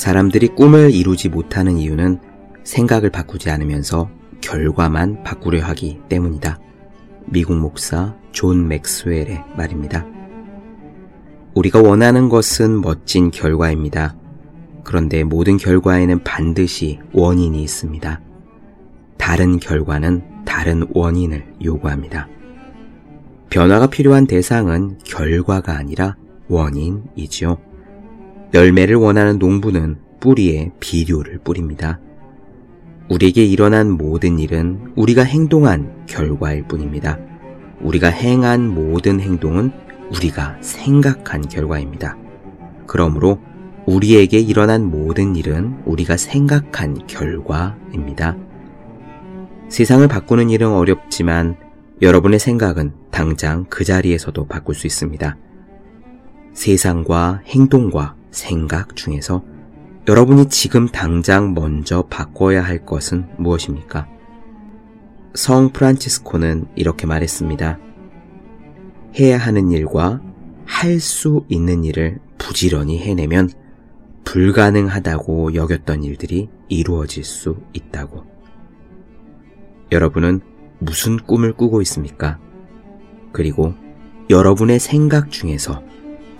사람들이 꿈을 이루지 못하는 이유는 생각을 바꾸지 않으면서 결과만 바꾸려 하기 때문이다. 미국 목사 존 맥스웰의 말입니다. 우리가 원하는 것은 멋진 결과입니다. 그런데 모든 결과에는 반드시 원인이 있습니다. 다른 결과는 다른 원인을 요구합니다. 변화가 필요한 대상은 결과가 아니라 원인이지요. 열매를 원하는 농부는 뿌리에 비료를 뿌립니다. 우리에게 일어난 모든 일은 우리가 행동한 결과일 뿐입니다. 우리가 행한 모든 행동은 우리가 생각한 결과입니다. 그러므로 우리에게 일어난 모든 일은 우리가 생각한 결과입니다. 세상을 바꾸는 일은 어렵지만 여러분의 생각은 당장 그 자리에서도 바꿀 수 있습니다. 세상과 행동과 생각 중에서 여러분이 지금 당장 먼저 바꿔야 할 것은 무엇입니까? 성 프란치스코는 이렇게 말했습니다. 해야 하는 일과 할 수 있는 일을 부지런히 해내면 불가능하다고 여겼던 일들이 이루어질 수 있다고. 여러분은 무슨 꿈을 꾸고 있습니까? 그리고 여러분의 생각 중에서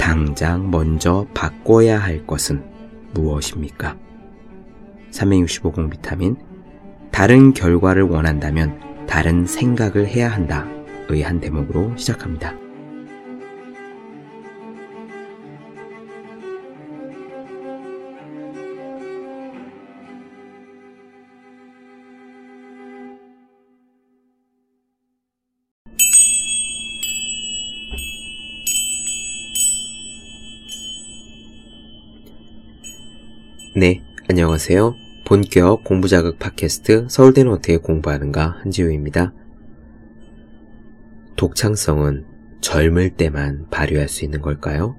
당장 먼저 바꿔야 할 것은 무엇입니까? 365공 비타민 다른 결과를 원한다면 다른 생각을 해야 한다의 한 대목으로 시작합니다. 네, 안녕하세요. 본격 공부자극 팟캐스트 서울대는 어떻게 공부하는가 한지우입니다. 독창성은 젊을 때만 발휘할 수 있는 걸까요?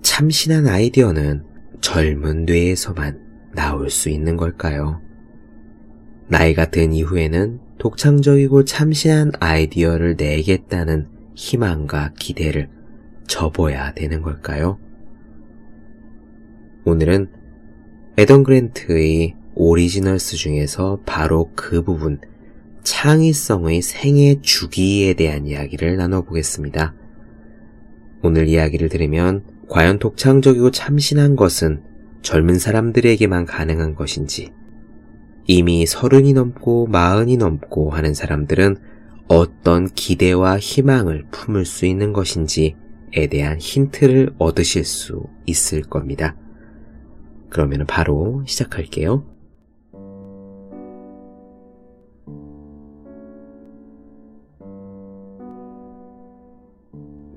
참신한 아이디어는 젊은 뇌에서만 나올 수 있는 걸까요? 나이가 든 이후에는 독창적이고 참신한 아이디어를 내겠다는 희망과 기대를 접어야 되는 걸까요? 오늘은 에던 그랜트의 오리지널스 중에서 바로 그 부분, 창의성의 생애 주기에 대한 이야기를 나눠보겠습니다. 오늘 이야기를 들으면 과연 독창적이고 참신한 것은 젊은 사람들에게만 가능한 것인지, 이미 서른이 넘고 마흔이 넘고 하는 사람들은 어떤 기대와 희망을 품을 수 있는 것인지에 대한 힌트를 얻으실 수 있을 겁니다. 그러면 바로 시작할게요.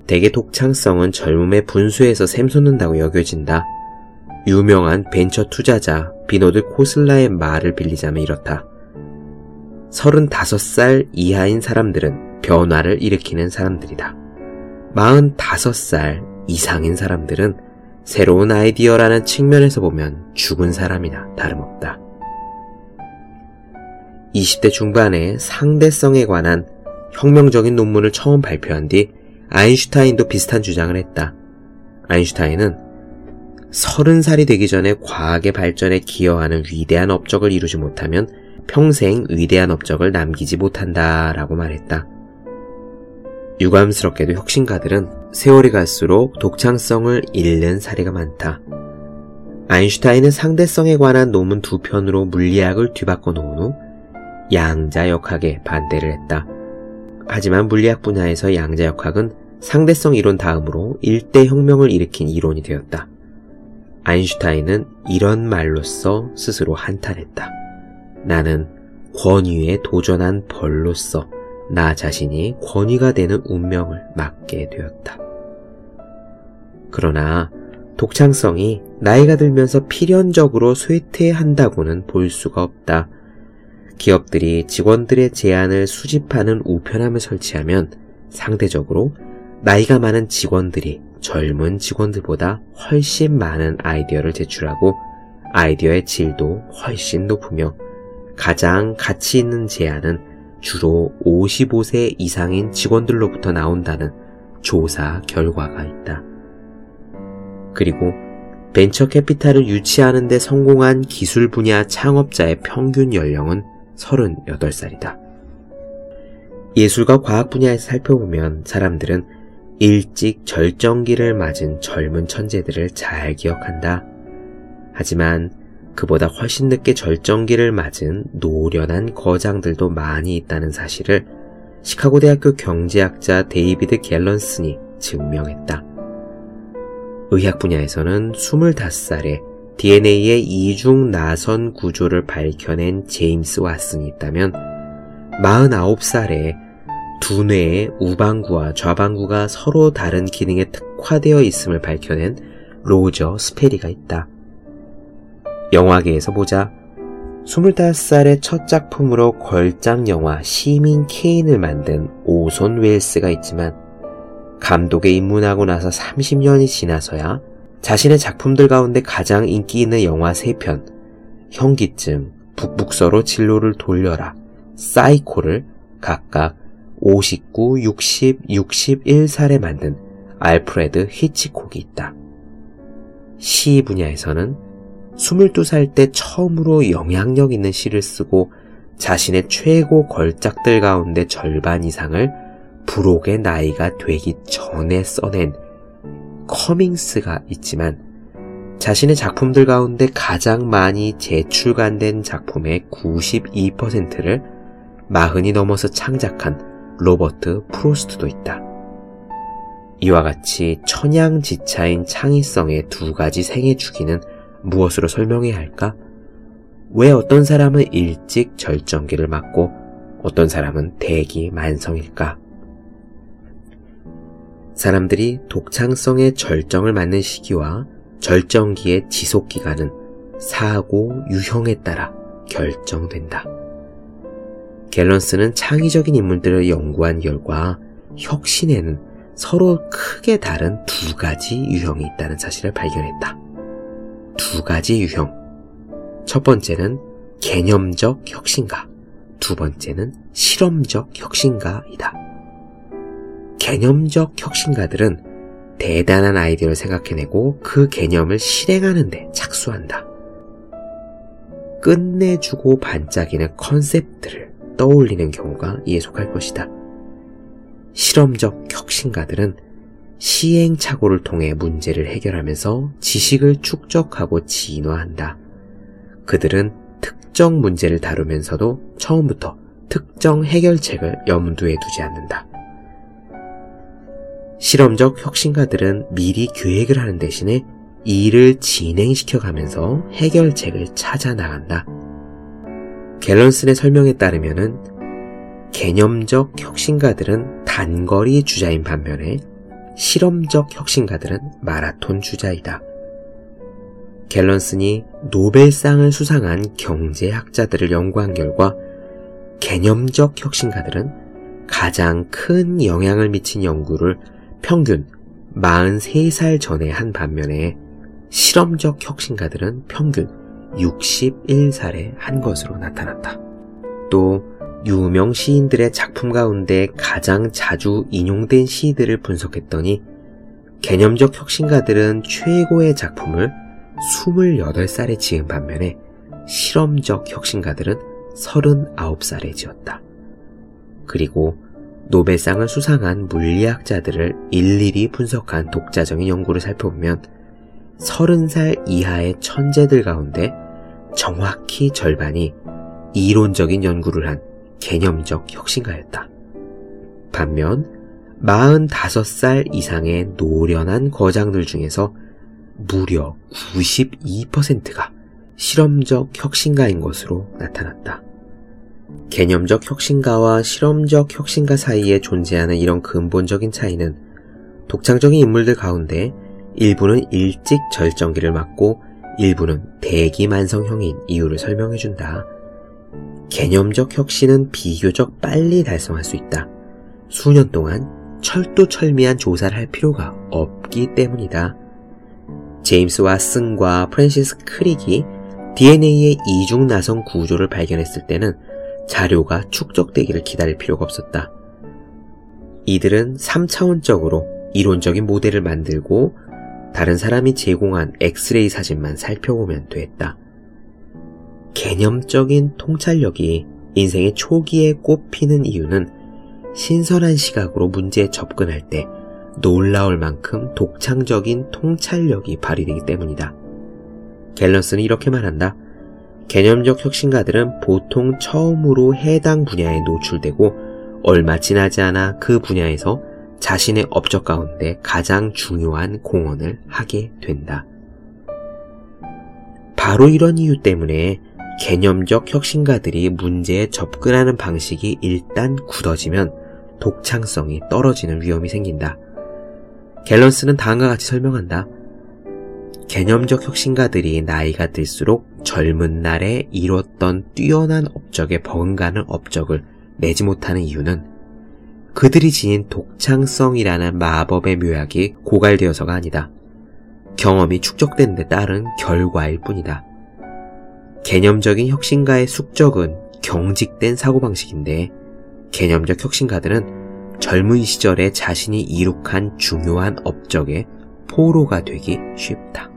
대개 독창성은 젊음의 분수에서 샘솟는다고 여겨진다. 유명한 벤처 투자자 비노드 코슬라의 말을 빌리자면 이렇다. 35살 이하인 사람들은 변화를 일으키는 사람들이다. 45살 이상인 사람들은 새로운 아이디어라는 측면에서 보면 죽은 사람이나 다름없다. 20대 중반에 상대성에 관한 혁명적인 논문을 처음 발표한 뒤 아인슈타인도 비슷한 주장을 했다. 아인슈타인은 30살이 되기 전에 과학의 발전에 기여하는 위대한 업적을 이루지 못하면 평생 위대한 업적을 남기지 못한다 라고 말했다. 유감스럽게도 혁신가들은 세월이 갈수록 독창성을 잃는 사례가 많다. 아인슈타인은 상대성에 관한 논문 두 편으로 물리학을 뒤바꿔 놓은 후 양자역학에 반대를 했다. 하지만 물리학 분야에서 양자역학은 상대성 이론 다음으로 일대 혁명을 일으킨 이론이 되었다. 아인슈타인은 이런 말로써 스스로 한탄했다. 나는 권위에 도전한 벌로서 나 자신이 권위가 되는 운명을 맞게 되었다. 그러나 독창성이 나이가 들면서 필연적으로 쇠퇴한다고는 볼 수가 없다. 기업들이 직원들의 제안을 수집하는 우편함을 설치하면 상대적으로 나이가 많은 직원들이 젊은 직원들보다 훨씬 많은 아이디어를 제출하고 아이디어의 질도 훨씬 높으며 가장 가치 있는 제안은 주로 55세 이상인 직원들로부터 나온다는 조사 결과가 있다. 그리고 벤처 캐피탈을 유치하는 데 성공한 기술 분야 창업자의 평균 연령은 38살이다. 예술과 과학 분야에서 살펴보면 사람들은 일찍 절정기를 맞은 젊은 천재들을 잘 기억한다. 하지만 그보다 훨씬 늦게 절정기를 맞은 노련한 거장들도 많이 있다는 사실을 시카고 대학교 경제학자 데이비드 갤런슨이 증명했다. 의학 분야에서는 25살에 DNA의 이중 나선 구조를 밝혀낸 제임스 왓슨이 있다면 49살에 두 뇌의 우방구와 좌방구가 서로 다른 기능에 특화되어 있음을 밝혀낸 로저 스페리가 있다. 영화계에서 보자 25살의 첫 작품으로 걸작 영화 시민 케인을 만든 오손 웰스가 있지만 감독에 입문하고 나서 30년이 지나서야 자신의 작품들 가운데 가장 인기 있는 영화 3편, 현기증, 북북서로 진로를 돌려라, 사이코를 각각 59, 60, 61살에 만든 알프레드 히치콕이 있다. 시 분야에서는 22살 때 처음으로 영향력 있는 시를 쓰고 자신의 최고 걸작들 가운데 절반 이상을 불혹의 나이가 되기 전에 써낸 커밍스가 있지만 자신의 작품들 가운데 가장 많이 재출간된 작품의 92%를 마흔이 넘어서 창작한 로버트 프로스트도 있다. 이와 같이 천양지차인 창의성의 두 가지 생애 주기는 무엇으로 설명해야 할까? 왜 어떤 사람은 일찍 절정기를 맞고 어떤 사람은 대기 만성일까? 사람들이 독창성의 절정을 맞는 시기와 절정기의 지속 기간은 사고 유형에 따라 결정된다. 갤런스는 창의적인 인물들을 연구한 결과 혁신에는 서로 크게 다른 두 가지 유형이 있다는 사실을 발견했다. 두 가지 유형. 첫 번째는 개념적 혁신가, 두 번째는 실험적 혁신가이다. 개념적 혁신가들은 대단한 아이디어를 생각해내고 그 개념을 실행하는데 착수한다. 끝내주고 반짝이는 컨셉들을 떠올리는 경우가 이에 속할 것이다. 실험적 혁신가들은 시행착오를 통해 문제를 해결하면서 지식을 축적하고 진화한다. 그들은 특정 문제를 다루면서도 처음부터 특정 해결책을 염두에 두지 않는다. 실험적 혁신가들은 미리 계획을 하는 대신에 일을 진행시켜 가면서 해결책을 찾아 나간다. 갤런슨의 설명에 따르면은 개념적 혁신가들은 단거리 주자인 반면에 실험적 혁신가들은 마라톤 주자이다. 갤런슨이 노벨상을 수상한 경제학자들을 연구한 결과 개념적 혁신가들은 가장 큰 영향을 미친 연구를 평균 43살 전에 한 반면에 실험적 혁신가들은 평균 61살에 한 것으로 나타났다. 또 유명 시인들의 작품 가운데 가장 자주 인용된 시들을 분석했더니 개념적 혁신가들은 최고의 작품을 28살에 지은 반면에 실험적 혁신가들은 39살에 지었다. 그리고 노벨상을 수상한 물리학자들을 일일이 분석한 독자적인 연구를 살펴보면 30살 이하의 천재들 가운데 정확히 절반이 이론적인 연구를 한 개념적 혁신가였다. 반면 45살 이상의 노련한 거장들 중에서 무려 92%가 실험적 혁신가인 것으로 나타났다. 개념적 혁신가와 실험적 혁신가 사이에 존재하는 이런 근본적인 차이는 독창적인 인물들 가운데 일부는 일찍 절정기를 맞고 일부는 대기만성형인 이유를 설명해준다. 개념적 혁신은 비교적 빨리 달성할 수 있다. 수년 동안 철두철미한 조사를 할 필요가 없기 때문이다. 제임스 왓슨과 프랜시스 크릭이 DNA의 이중 나선 구조를 발견했을 때는 자료가 축적되기를 기다릴 필요가 없었다. 이들은 3차원적으로 이론적인 모델을 만들고 다른 사람이 제공한 엑스레이 사진만 살펴보면 됐다. 개념적인 통찰력이 인생의 초기에 꼽히는 이유는 신선한 시각으로 문제에 접근할 때 놀라울 만큼 독창적인 통찰력이 발휘되기 때문이다. 갤런스는 이렇게 말한다. 개념적 혁신가들은 보통 처음으로 해당 분야에 노출되고 얼마 지나지 않아 그 분야에서 자신의 업적 가운데 가장 중요한 공헌을 하게 된다. 바로 이런 이유 때문에 개념적 혁신가들이 문제에 접근하는 방식이 일단 굳어지면 독창성이 떨어지는 위험이 생긴다. 갤런스는 다음과 같이 설명한다. 개념적 혁신가들이 나이가 들수록 젊은 날에 이뤘던 뛰어난 업적에 버금가는 업적을 내지 못하는 이유는 그들이 지닌 독창성이라는 마법의 묘약이 고갈되어서가 아니다. 경험이 축적된 데 따른 결과일 뿐이다. 개념적인 혁신가의 숙적은 경직된 사고방식인데 개념적 혁신가들은 젊은 시절에 자신이 이룩한 중요한 업적에 포로가 되기 쉽다.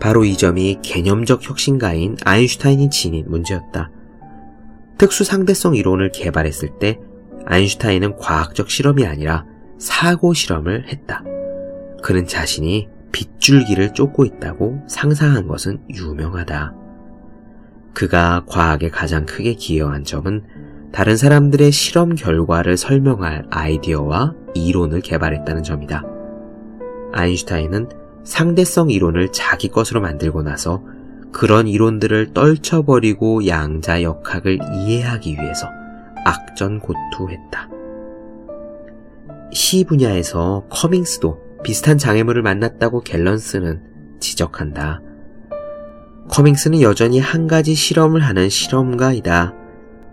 바로 이 점이 개념적 혁신가인 아인슈타인이 지닌 문제였다. 특수 상대성 이론을 개발했을 때 아인슈타인은 과학적 실험이 아니라 사고 실험을 했다. 그는 자신이 빗줄기를 쫓고 있다고 상상한 것은 유명하다. 그가 과학에 가장 크게 기여한 점은 다른 사람들의 실험 결과를 설명할 아이디어와 이론을 개발했다는 점이다. 아인슈타인은 상대성 이론을 자기 것으로 만들고 나서 그런 이론들을 떨쳐버리고 양자 역학을 이해하기 위해서 악전고투했다. 시 분야에서 커밍스도 비슷한 장애물을 만났다고 갤런슨은 지적한다. 커밍스는 여전히 한 가지 실험을 하는 실험가이다.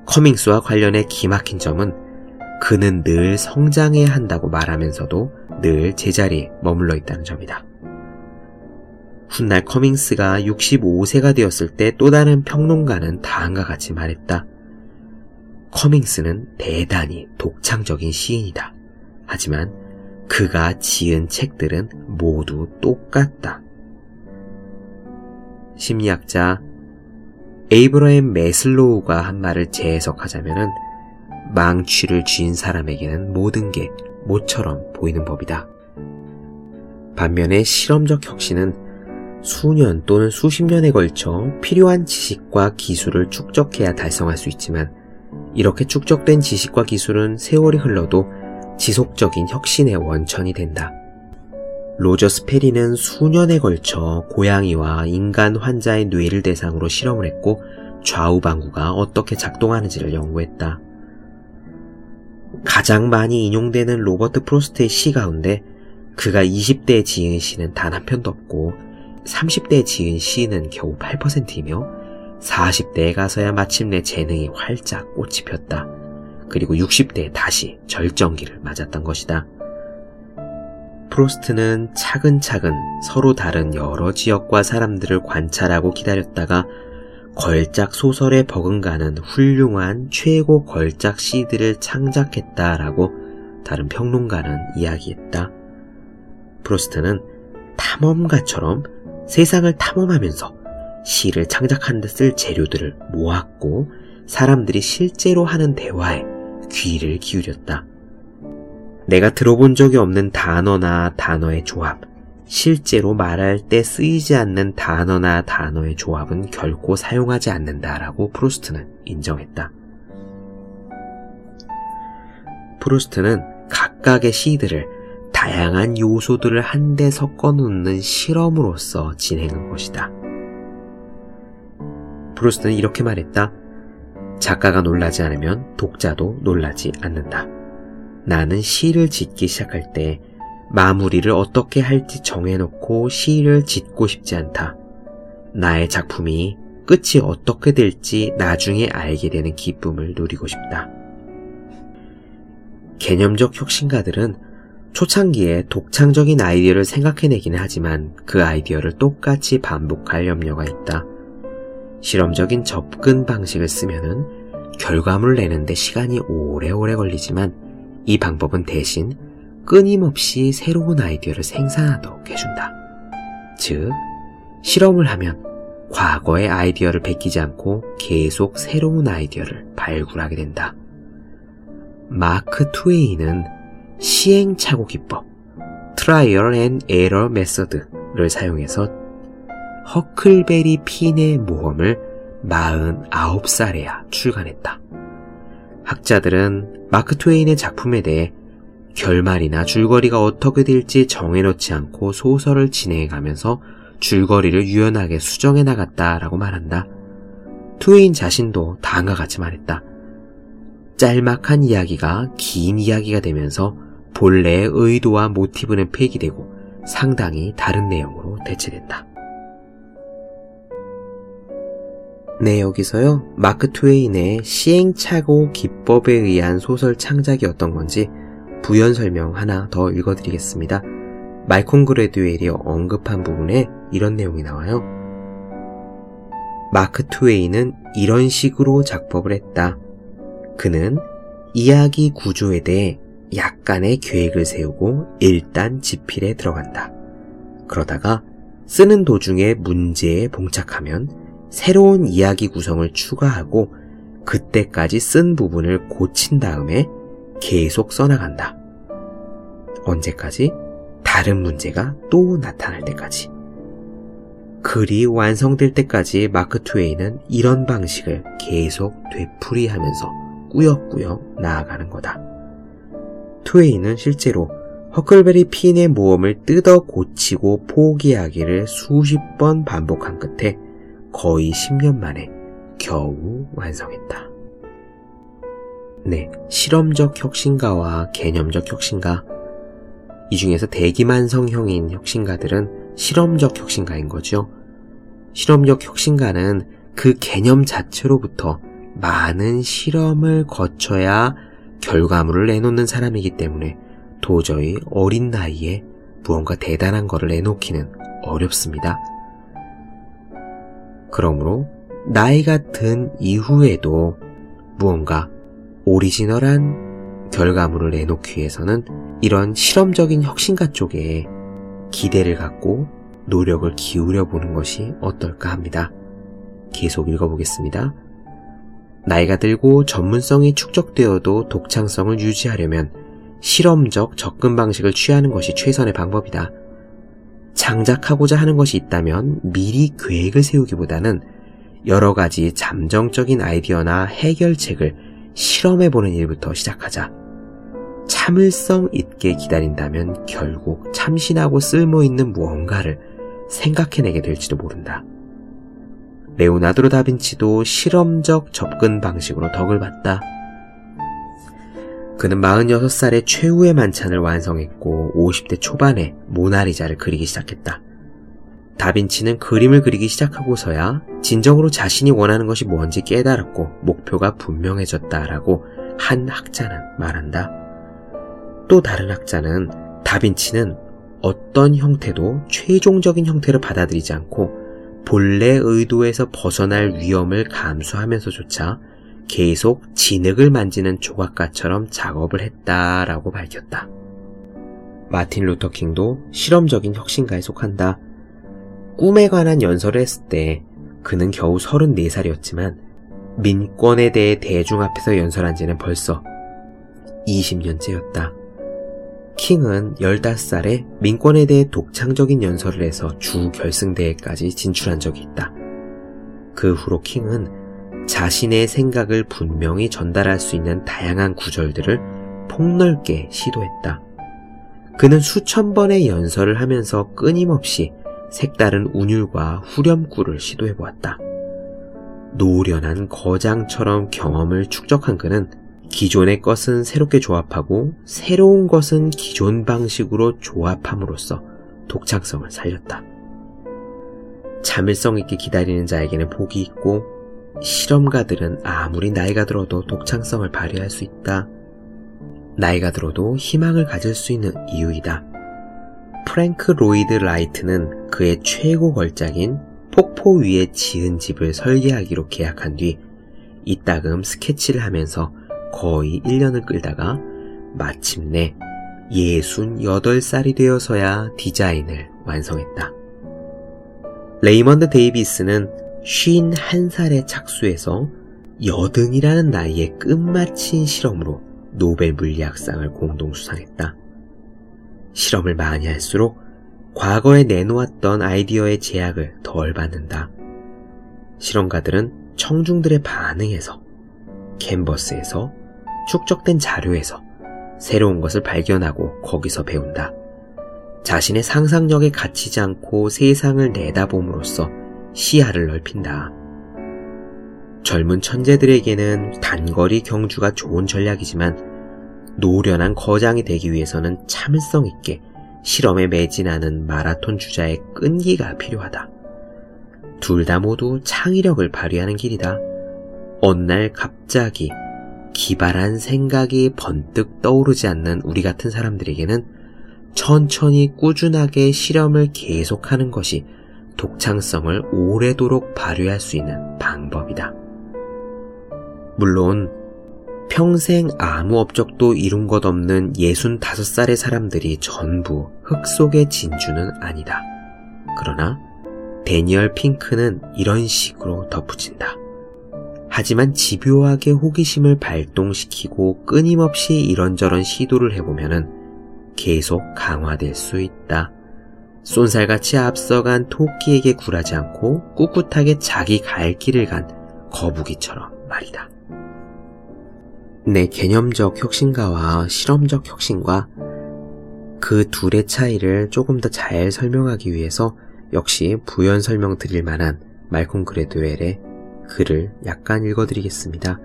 커밍스와 관련해 기막힌 점은 그는 늘 성장해야 한다고 말하면서도 늘 제자리에 머물러 있다는 점이다. 훗날 커밍스가 65세가 되었을 때 또 다른 평론가는 다음과 같이 말했다. 커밍스는 대단히 독창적인 시인이다. 하지만 그가 지은 책들은 모두 똑같다. 심리학자 에이브러햄 메슬로우가 한 말을 재해석하자면 망취를 쥐인 사람에게는 모든 게 모처럼 보이는 법이다. 반면에 실험적 혁신은 수년 또는 수십 년에 걸쳐 필요한 지식과 기술을 축적해야 달성할 수 있지만 이렇게 축적된 지식과 기술은 세월이 흘러도 지속적인 혁신의 원천이 된다. 로저 스페리는 수년에 걸쳐 고양이와 인간 환자의 뇌를 대상으로 실험을 했고 좌우 방구가 어떻게 작동하는지를 연구했다. 가장 많이 인용되는 로버트 프로스트의 시 가운데 그가 20대에 지은 시는 단 한 편도 없고 30대에 지은 시는 겨우 8%이며 40대에 가서야 마침내 재능이 활짝 꽃이 폈다. 그리고 60대에 다시 절정기를 맞았던 것이다. 프로스트는 차근차근 서로 다른 여러 지역과 사람들을 관찰하고 기다렸다가 걸작 소설에 버금가는 훌륭한 최고 걸작 시들을 창작했다라고 다른 평론가는 이야기했다. 프로스트는 탐험가처럼 세상을 탐험하면서 시를 창작하는 데 쓸 재료들을 모았고 사람들이 실제로 하는 대화에 귀를 기울였다. 내가 들어본 적이 없는 단어나 단어의 조합, 실제로 말할 때 쓰이지 않는 단어나 단어의 조합은 결코 사용하지 않는다라고 프로스트는 인정했다. 프로스트는 각각의 시들을 다양한 요소들을 한데 섞어 놓는 실험으로서 진행한 것이다. 프로스트는 이렇게 말했다. 작가가 놀라지 않으면 독자도 놀라지 않는다. 나는 시를 짓기 시작할 때 마무리를 어떻게 할지 정해놓고 시를 짓고 싶지 않다. 나의 작품이 끝이 어떻게 될지 나중에 알게 되는 기쁨을 누리고 싶다. 개념적 혁신가들은 초창기에 독창적인 아이디어를 생각해내기는 하지만 그 아이디어를 똑같이 반복할 염려가 있다. 실험적인 접근 방식을 쓰면은 결과물을 내는데 시간이 오래오래 걸리지만 이 방법은 대신 끊임없이 새로운 아이디어를 생산하도록 해준다. 즉, 실험을 하면 과거의 아이디어를 베끼지 않고 계속 새로운 아이디어를 발굴하게 된다. 마크 투웨이는 시행착오 기법, Trial and Error Method를 사용해서 허클베리 핀의 모험을 49살에야 출간했다. 학자들은 마크 트웨인의 작품에 대해 결말이나 줄거리가 어떻게 될지 정해놓지 않고 소설을 진행해가면서 줄거리를 유연하게 수정해 나갔다라고 말한다. 트웨인 자신도 다음과 같이 말했다. 짤막한 이야기가 긴 이야기가 되면서 본래의 의도와 모티브는 폐기되고 상당히 다른 내용으로 대체된다. 네, 여기서요. 마크 트웨인의 시행착오 기법에 의한 소설 창작이 어떤 건지 부연 설명 하나 더 읽어드리겠습니다. 말콤 그레드웰이 언급한 부분에 이런 내용이 나와요. 마크 트웨인은 이런 식으로 작법을 했다. 그는 이야기 구조에 대해 약간의 계획을 세우고 일단 지필에 들어간다. 그러다가 쓰는 도중에 문제에 봉착하면 새로운 이야기 구성을 추가하고 그때까지 쓴 부분을 고친 다음에 계속 써나간다. 언제까지? 다른 문제가 또 나타날 때까지. 글이 완성될 때까지 마크 트웨이는 이런 방식을 계속 되풀이하면서 꾸역꾸역 나아가는 거다. 트웨이는 실제로 허클베리 핀의 모험을 뜯어 고치고 포기하기를 수십 번 반복한 끝에 거의 10년 만에 겨우 완성했다. 네, 실험적 혁신가와 개념적 혁신가. 이 중에서 대기만 성형인 혁신가들은 실험적 혁신가인 거죠. 실험적 혁신가는 그 개념 자체로부터 많은 실험을 거쳐야 결과물을 내놓는 사람이기 때문에 도저히 어린 나이에 무언가 대단한 것을 내놓기는 어렵습니다. 그러므로 나이가 든 이후에도 무언가 오리지널한 결과물을 내놓기 위해서는 이런 실험적인 혁신가 쪽에 기대를 갖고 노력을 기울여 보는 것이 어떨까 합니다. 계속 읽어보겠습니다. 나이가 들고 전문성이 축적되어도 독창성을 유지하려면 실험적 접근 방식을 취하는 것이 최선의 방법이다. 장작하고자 하는 것이 있다면 미리 계획을 세우기보다는 여러 가지 잠정적인 아이디어나 해결책을 실험해 보는 일부터 시작하자. 참을성 있게 기다린다면 결국 참신하고 쓸모 있는 무언가를 생각해내게 될지도 모른다. 레오나드로 다빈치도 실험적 접근 방식으로 덕을 봤다. 그는 46살에 최후의 만찬을 완성했고 50대 초반에 모나리자를 그리기 시작했다. 다빈치는 그림을 그리기 시작하고서야 진정으로 자신이 원하는 것이 뭔지 깨달았고 목표가 분명해졌다라고 한 학자는 말한다. 또 다른 학자는 다빈치는 어떤 형태도 최종적인 형태를 받아들이지 않고 본래 의도에서 벗어날 위험을 감수하면서조차 계속 진흙을 만지는 조각가처럼 작업을 했다라고 밝혔다. 마틴 루터 킹도 실험적인 혁신가에 속한다. 꿈에 관한 연설을 했을 때 그는 겨우 34살이었지만 민권에 대해 대중 앞에서 연설한 지는 벌써 20년째였다. 킹은 15살에 민권에 대해 독창적인 연설을 해서 주 결승대회까지 진출한 적이 있다. 그 후로 킹은 자신의 생각을 분명히 전달할 수 있는 다양한 구절들을 폭넓게 시도했다. 그는 수천 번의 연설을 하면서 끊임없이 색다른 운율과 후렴구를 시도해 보았다. 노련한 거장처럼 경험을 축적한 그는 기존의 것은 새롭게 조합하고 새로운 것은 기존 방식으로 조합함으로써 독창성을 살렸다. 참을성 있게 기다리는 자에게는 복이 있고 실험가들은 아무리 나이가 들어도 독창성을 발휘할 수 있다. 나이가 들어도 희망을 가질 수 있는 이유이다. 프랭크 로이드 라이트는 그의 최고 걸작인 폭포 위에 지은 집을 설계하기로 계약한 뒤 이따금 스케치를 하면서 거의 1년을 끌다가 마침내 68살이 되어서야 디자인을 완성했다. 레이먼드 데이비스는 51살에 착수해서 여든이라는 나이에 끝마친 실험으로 노벨 물리학상을 공동 수상했다. 실험을 많이 할수록 과거에 내놓았던 아이디어의 제약을 덜 받는다. 실험가들은 청중들의 반응에서, 캔버스에서, 축적된 자료에서 새로운 것을 발견하고 거기서 배운다. 자신의 상상력에 갇히지 않고 세상을 내다봄으로써 시야를 넓힌다. 젊은 천재들에게는 단거리 경주가 좋은 전략이지만 노련한 거장이 되기 위해서는 참을성 있게 실험에 매진하는 마라톤 주자의 끈기가 필요하다. 둘 다 모두 창의력을 발휘하는 길이다. 어느 날 갑자기 기발한 생각이 번뜩 떠오르지 않는 우리 같은 사람들에게는 천천히 꾸준하게 실험을 계속하는 것이 독창성을 오래도록 발휘할 수 있는 방법이다. 물론 평생 아무 업적도 이룬 것 없는 65살의 사람들이 전부 흙 속의 진주는 아니다. 그러나 데니얼 핑크는 이런 식으로 덧붙인다. 하지만 집요하게 호기심을 발동시키고 끊임없이 이런저런 시도를 해보면 계속 강화될 수 있다. 쏜살같이 앞서간 토끼에게 굴하지 않고 꿋꿋하게 자기 갈 길을 간 거북이처럼 말이다. 내 개념적 혁신가와 실험적 혁신과 그 둘의 차이를 조금 더 잘 설명하기 위해서 역시 부연 설명 드릴 만한 말콤 그레드웰의 글을 약간 읽어드리겠습니다.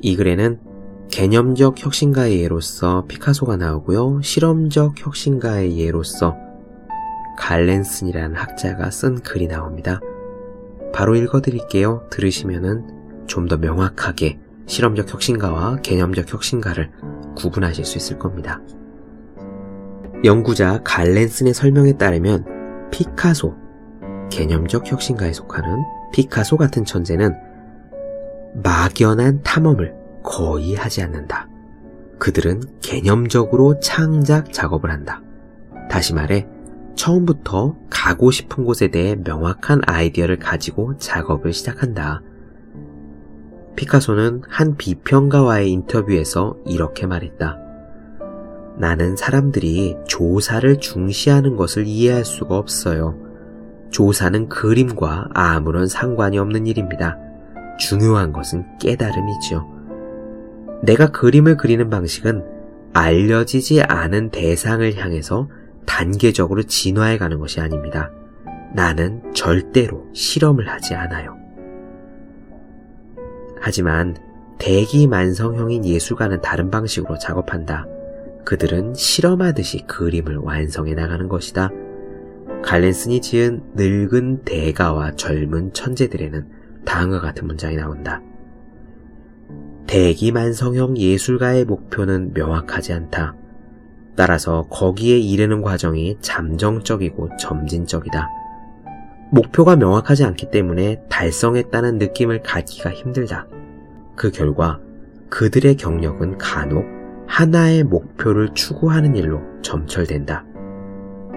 이 글에는 개념적 혁신가의 예로서 피카소가 나오고요. 실험적 혁신가의 예로서 갈렌슨이라는 학자가 쓴 글이 나옵니다. 바로 읽어드릴게요. 들으시면은 좀 더 명확하게 실험적 혁신가와 개념적 혁신가를 구분하실 수 있을 겁니다. 연구자 갈렌슨의 설명에 따르면 피카소, 개념적 혁신가에 속하는 피카소 같은 천재는 막연한 탐험을 거의 하지 않는다. 그들은 개념적으로 창작 작업을 한다. 다시 말해, 처음부터 가고 싶은 곳에 대해 명확한 아이디어를 가지고 작업을 시작한다. 피카소는 한 비평가와의 인터뷰에서 이렇게 말했다. 나는 사람들이 조사를 중시하는 것을 이해할 수가 없어요. 조사는 그림과 아무런 상관이 없는 일입니다. 중요한 것은 깨달음이지요. 내가 그림을 그리는 방식은 알려지지 않은 대상을 향해서 단계적으로 진화해 가는 것이 아닙니다. 나는 절대로 실험을 하지 않아요. 하지만 대기만성형인 예술가는 다른 방식으로 작업한다. 그들은 실험하듯이 그림을 완성해 나가는 것이다. 갈렌슨이 지은 늙은 대가와 젊은 천재들에는 다음과 같은 문장이 나온다. 대기만성형 예술가의 목표는 명확하지 않다. 따라서 거기에 이르는 과정이 잠정적이고 점진적이다. 목표가 명확하지 않기 때문에 달성했다는 느낌을 갖기가 힘들다. 그 결과 그들의 경력은 간혹 하나의 목표를 추구하는 일로 점철된다.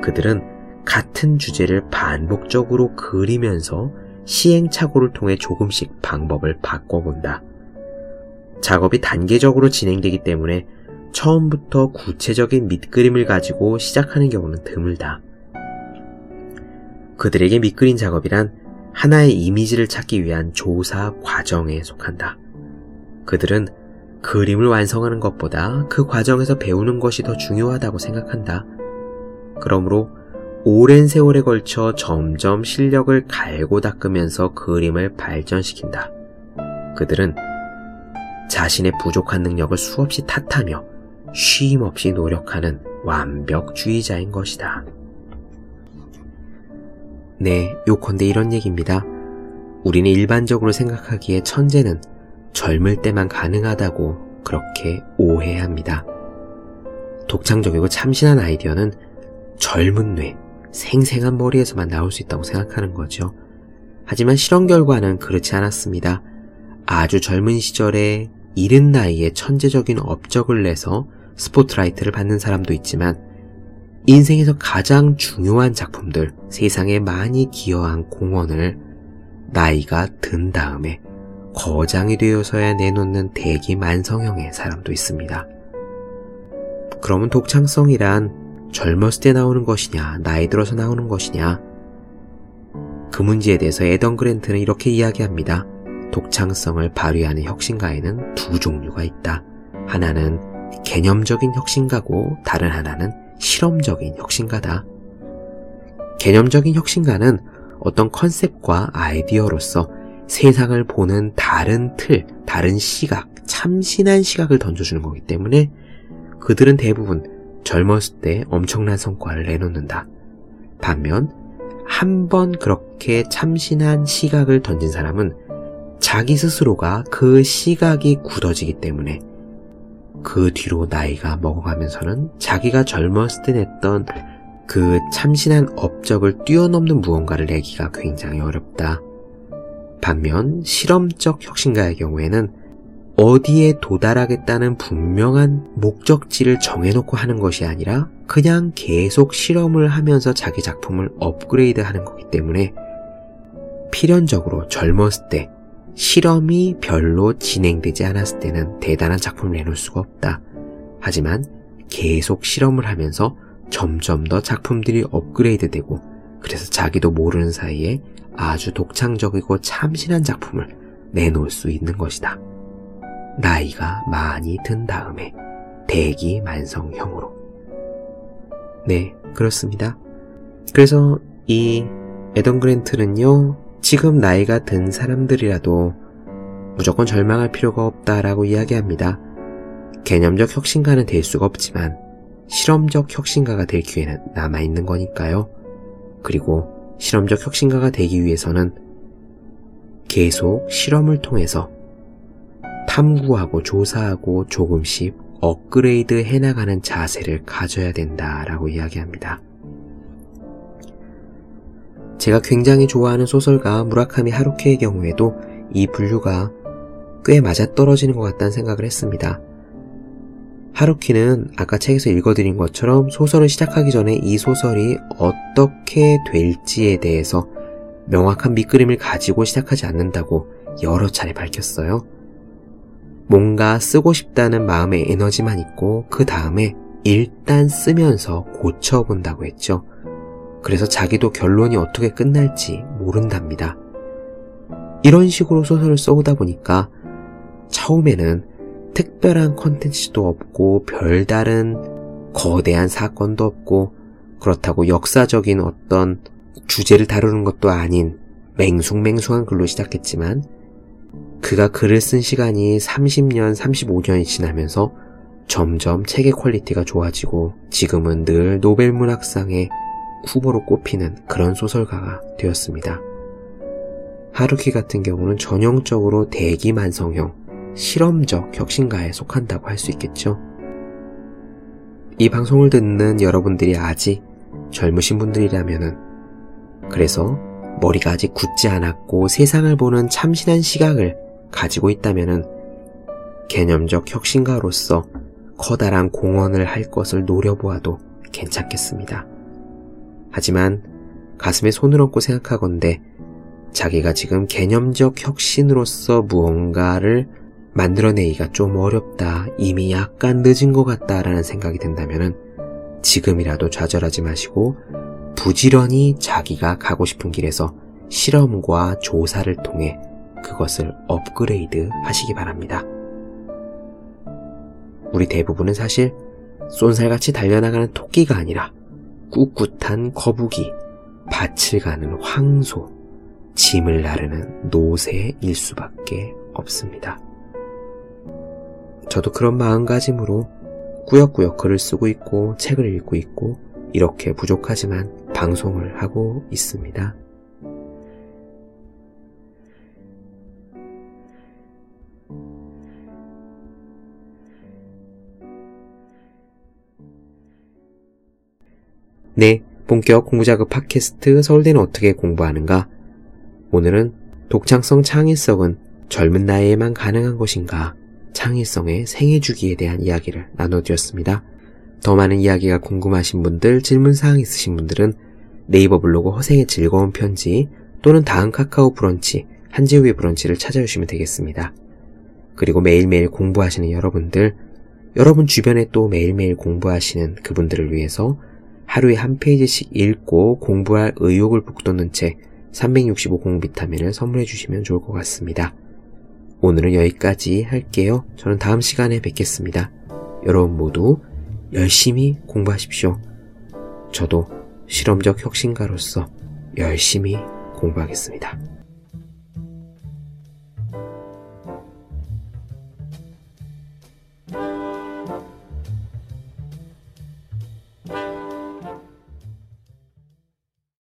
그들은 같은 주제를 반복적으로 그리면서 시행착오를 통해 조금씩 방법을 바꿔본다. 작업이 단계적으로 진행되기 때문에 처음부터 구체적인 밑그림을 가지고 시작하는 경우는 드물다. 그들에게 밑그림 작업이란 하나의 이미지를 찾기 위한 조사 과정에 속한다. 그들은 그림을 완성하는 것보다 그 과정에서 배우는 것이 더 중요하다고 생각한다. 그러므로 오랜 세월에 걸쳐 점점 실력을 갈고 닦으면서 그림을 발전시킨다. 그들은 자신의 부족한 능력을 수없이 탓하며 쉼 없이 노력하는 완벽주의자인 것이다. 네, 요컨대 이런 얘기입니다. 우리는 일반적으로 생각하기에 천재는 젊을 때만 가능하다고 그렇게 오해합니다. 독창적이고 참신한 아이디어는 젊은 뇌, 생생한 머리에서만 나올 수 있다고 생각하는 거죠. 하지만 실험 결과는 그렇지 않았습니다. 아주 젊은 시절에 이른 나이에 천재적인 업적을 내서 스포트라이트를 받는 사람도 있지만 인생에서 가장 중요한 작품들, 세상에 많이 기여한 공헌을 나이가 든 다음에 거장이 되어서야 내놓는 대기 만성형의 사람도 있습니다. 그러면 독창성이란 젊었을 때 나오는 것이냐, 나이 들어서 나오는 것이냐? 그 문제에 대해서 에던 그랜트는 이렇게 이야기합니다. 독창성을 발휘하는 혁신가에는 두 종류가 있다. 하나는 개념적인 혁신가고 다른 하나는 실험적인 혁신가다. 개념적인 혁신가는 어떤 컨셉과 아이디어로서 세상을 보는 다른 틀, 다른 시각, 참신한 시각을 던져주는 거기 때문에 그들은 대부분 젊었을 때 엄청난 성과를 내놓는다. 반면 한 번 그렇게 참신한 시각을 던진 사람은 자기 스스로가 그 시각이 굳어지기 때문에 그 뒤로 나이가 먹어가면서는 자기가 젊었을 때 냈던 그 참신한 업적을 뛰어넘는 무언가를 내기가 굉장히 어렵다. 반면 실험적 혁신가의 경우에는 어디에 도달하겠다는 분명한 목적지를 정해놓고 하는 것이 아니라 그냥 계속 실험을 하면서 자기 작품을 업그레이드 하는 거기 때문에 필연적으로 젊었을 때 실험이 별로 진행되지 않았을 때는 대단한 작품을 내놓을 수가 없다. 하지만 계속 실험을 하면서 점점 더 작품들이 업그레이드 되고 그래서 자기도 모르는 사이에 아주 독창적이고 참신한 작품을 내놓을 수 있는 것이다. 나이가 많이 든 다음에 대기 만성형으로. 네, 그렇습니다. 그래서 이 에던 그랜트는요, 지금 나이가 든 사람들이라도 무조건 절망할 필요가 없다라고 이야기합니다. 개념적 혁신가는 될 수가 없지만 실험적 혁신가가 될 기회는 남아있는 거니까요. 그리고 실험적 혁신가가 되기 위해서는 계속 실험을 통해서 탐구하고 조사하고 조금씩 업그레이드 해나가는 자세를 가져야 된다라고 이야기합니다. 제가 굉장히 좋아하는 소설가 무라카미 하루키의 경우에도 이 분류가 꽤 맞아떨어지는 것 같다는 생각을 했습니다. 하루키는 아까 책에서 읽어드린 것처럼 소설을 시작하기 전에 이 소설이 어떻게 될지에 대해서 명확한 밑그림을 가지고 시작하지 않는다고 여러 차례 밝혔어요. 뭔가 쓰고 싶다는 마음의 에너지만 있고 그 다음에 일단 쓰면서 고쳐본다고 했죠. 그래서 자기도 결론이 어떻게 끝날지 모른답니다. 이런 식으로 소설을 써오다 보니까 처음에는 특별한 컨텐츠도 없고 별다른 거대한 사건도 없고 그렇다고 역사적인 어떤 주제를 다루는 것도 아닌 맹숭맹숭한 글로 시작했지만 그가 글을 쓴 시간이 30년, 35년이 지나면서 점점 책의 quality가 좋아지고 지금은 늘 노벨 문학상의 후보로 꼽히는 그런 소설가가 되었습니다. 하루키 같은 경우는 전형적으로 대기만성형, 실험적 혁신가에 속한다고 할 수 있겠죠. 이 방송을 듣는 여러분들이 아직 젊으신 분들이라면은 그래서 머리가 아직 굳지 않았고 세상을 보는 참신한 시각을 가지고 있다면은 개념적 혁신가로서 커다란 공헌을 할 것을 노려보아도 괜찮겠습니다. 하지만 가슴에 손을 얹고 생각하건대 자기가 지금 개념적 혁신으로서 무언가를 만들어내기가 좀 어렵다, 이미 약간 늦은 것 같다라는 생각이 든다면 지금이라도 좌절하지 마시고 부지런히 자기가 가고 싶은 길에서 실험과 조사를 통해 그것을 업그레이드 하시기 바랍니다. 우리 대부분은 사실 쏜살같이 달려나가는 토끼가 아니라 꿋꿋한 거북이, 밭을 가는 황소, 짐을 나르는 노새일 수밖에 없습니다. 저도 그런 마음가짐으로 꾸역꾸역 글을 쓰고 있고 책을 읽고 있고 이렇게 부족하지만 방송을 하고 있습니다. 네, 본격 공부작업 팟캐스트 서울대는 어떻게 공부하는가? 오늘은 독창성 창의성은 젊은 나이에만 가능한 것인가? 창의성의 생애 주기에 대한 이야기를 나눠드렸습니다. 더 많은 이야기가 궁금하신 분들, 질문사항 있으신 분들은 네이버 블로그 허생의 즐거운 편지 또는 다음 카카오 브런치, 한지우의 브런치를 찾아주시면 되겠습니다. 그리고 매일매일 공부하시는 여러분들, 여러분 주변에 또 매일매일 공부하시는 그분들을 위해서 하루에 한 페이지씩 읽고 공부할 의욕을 북돋는 책 365 공 비타민을 선물해 주시면 좋을 것 같습니다. 오늘은 여기까지 할게요. 저는 다음 시간에 뵙겠습니다. 여러분 모두 열심히 공부하십시오. 저도 실험적 혁신가로서 열심히 공부하겠습니다.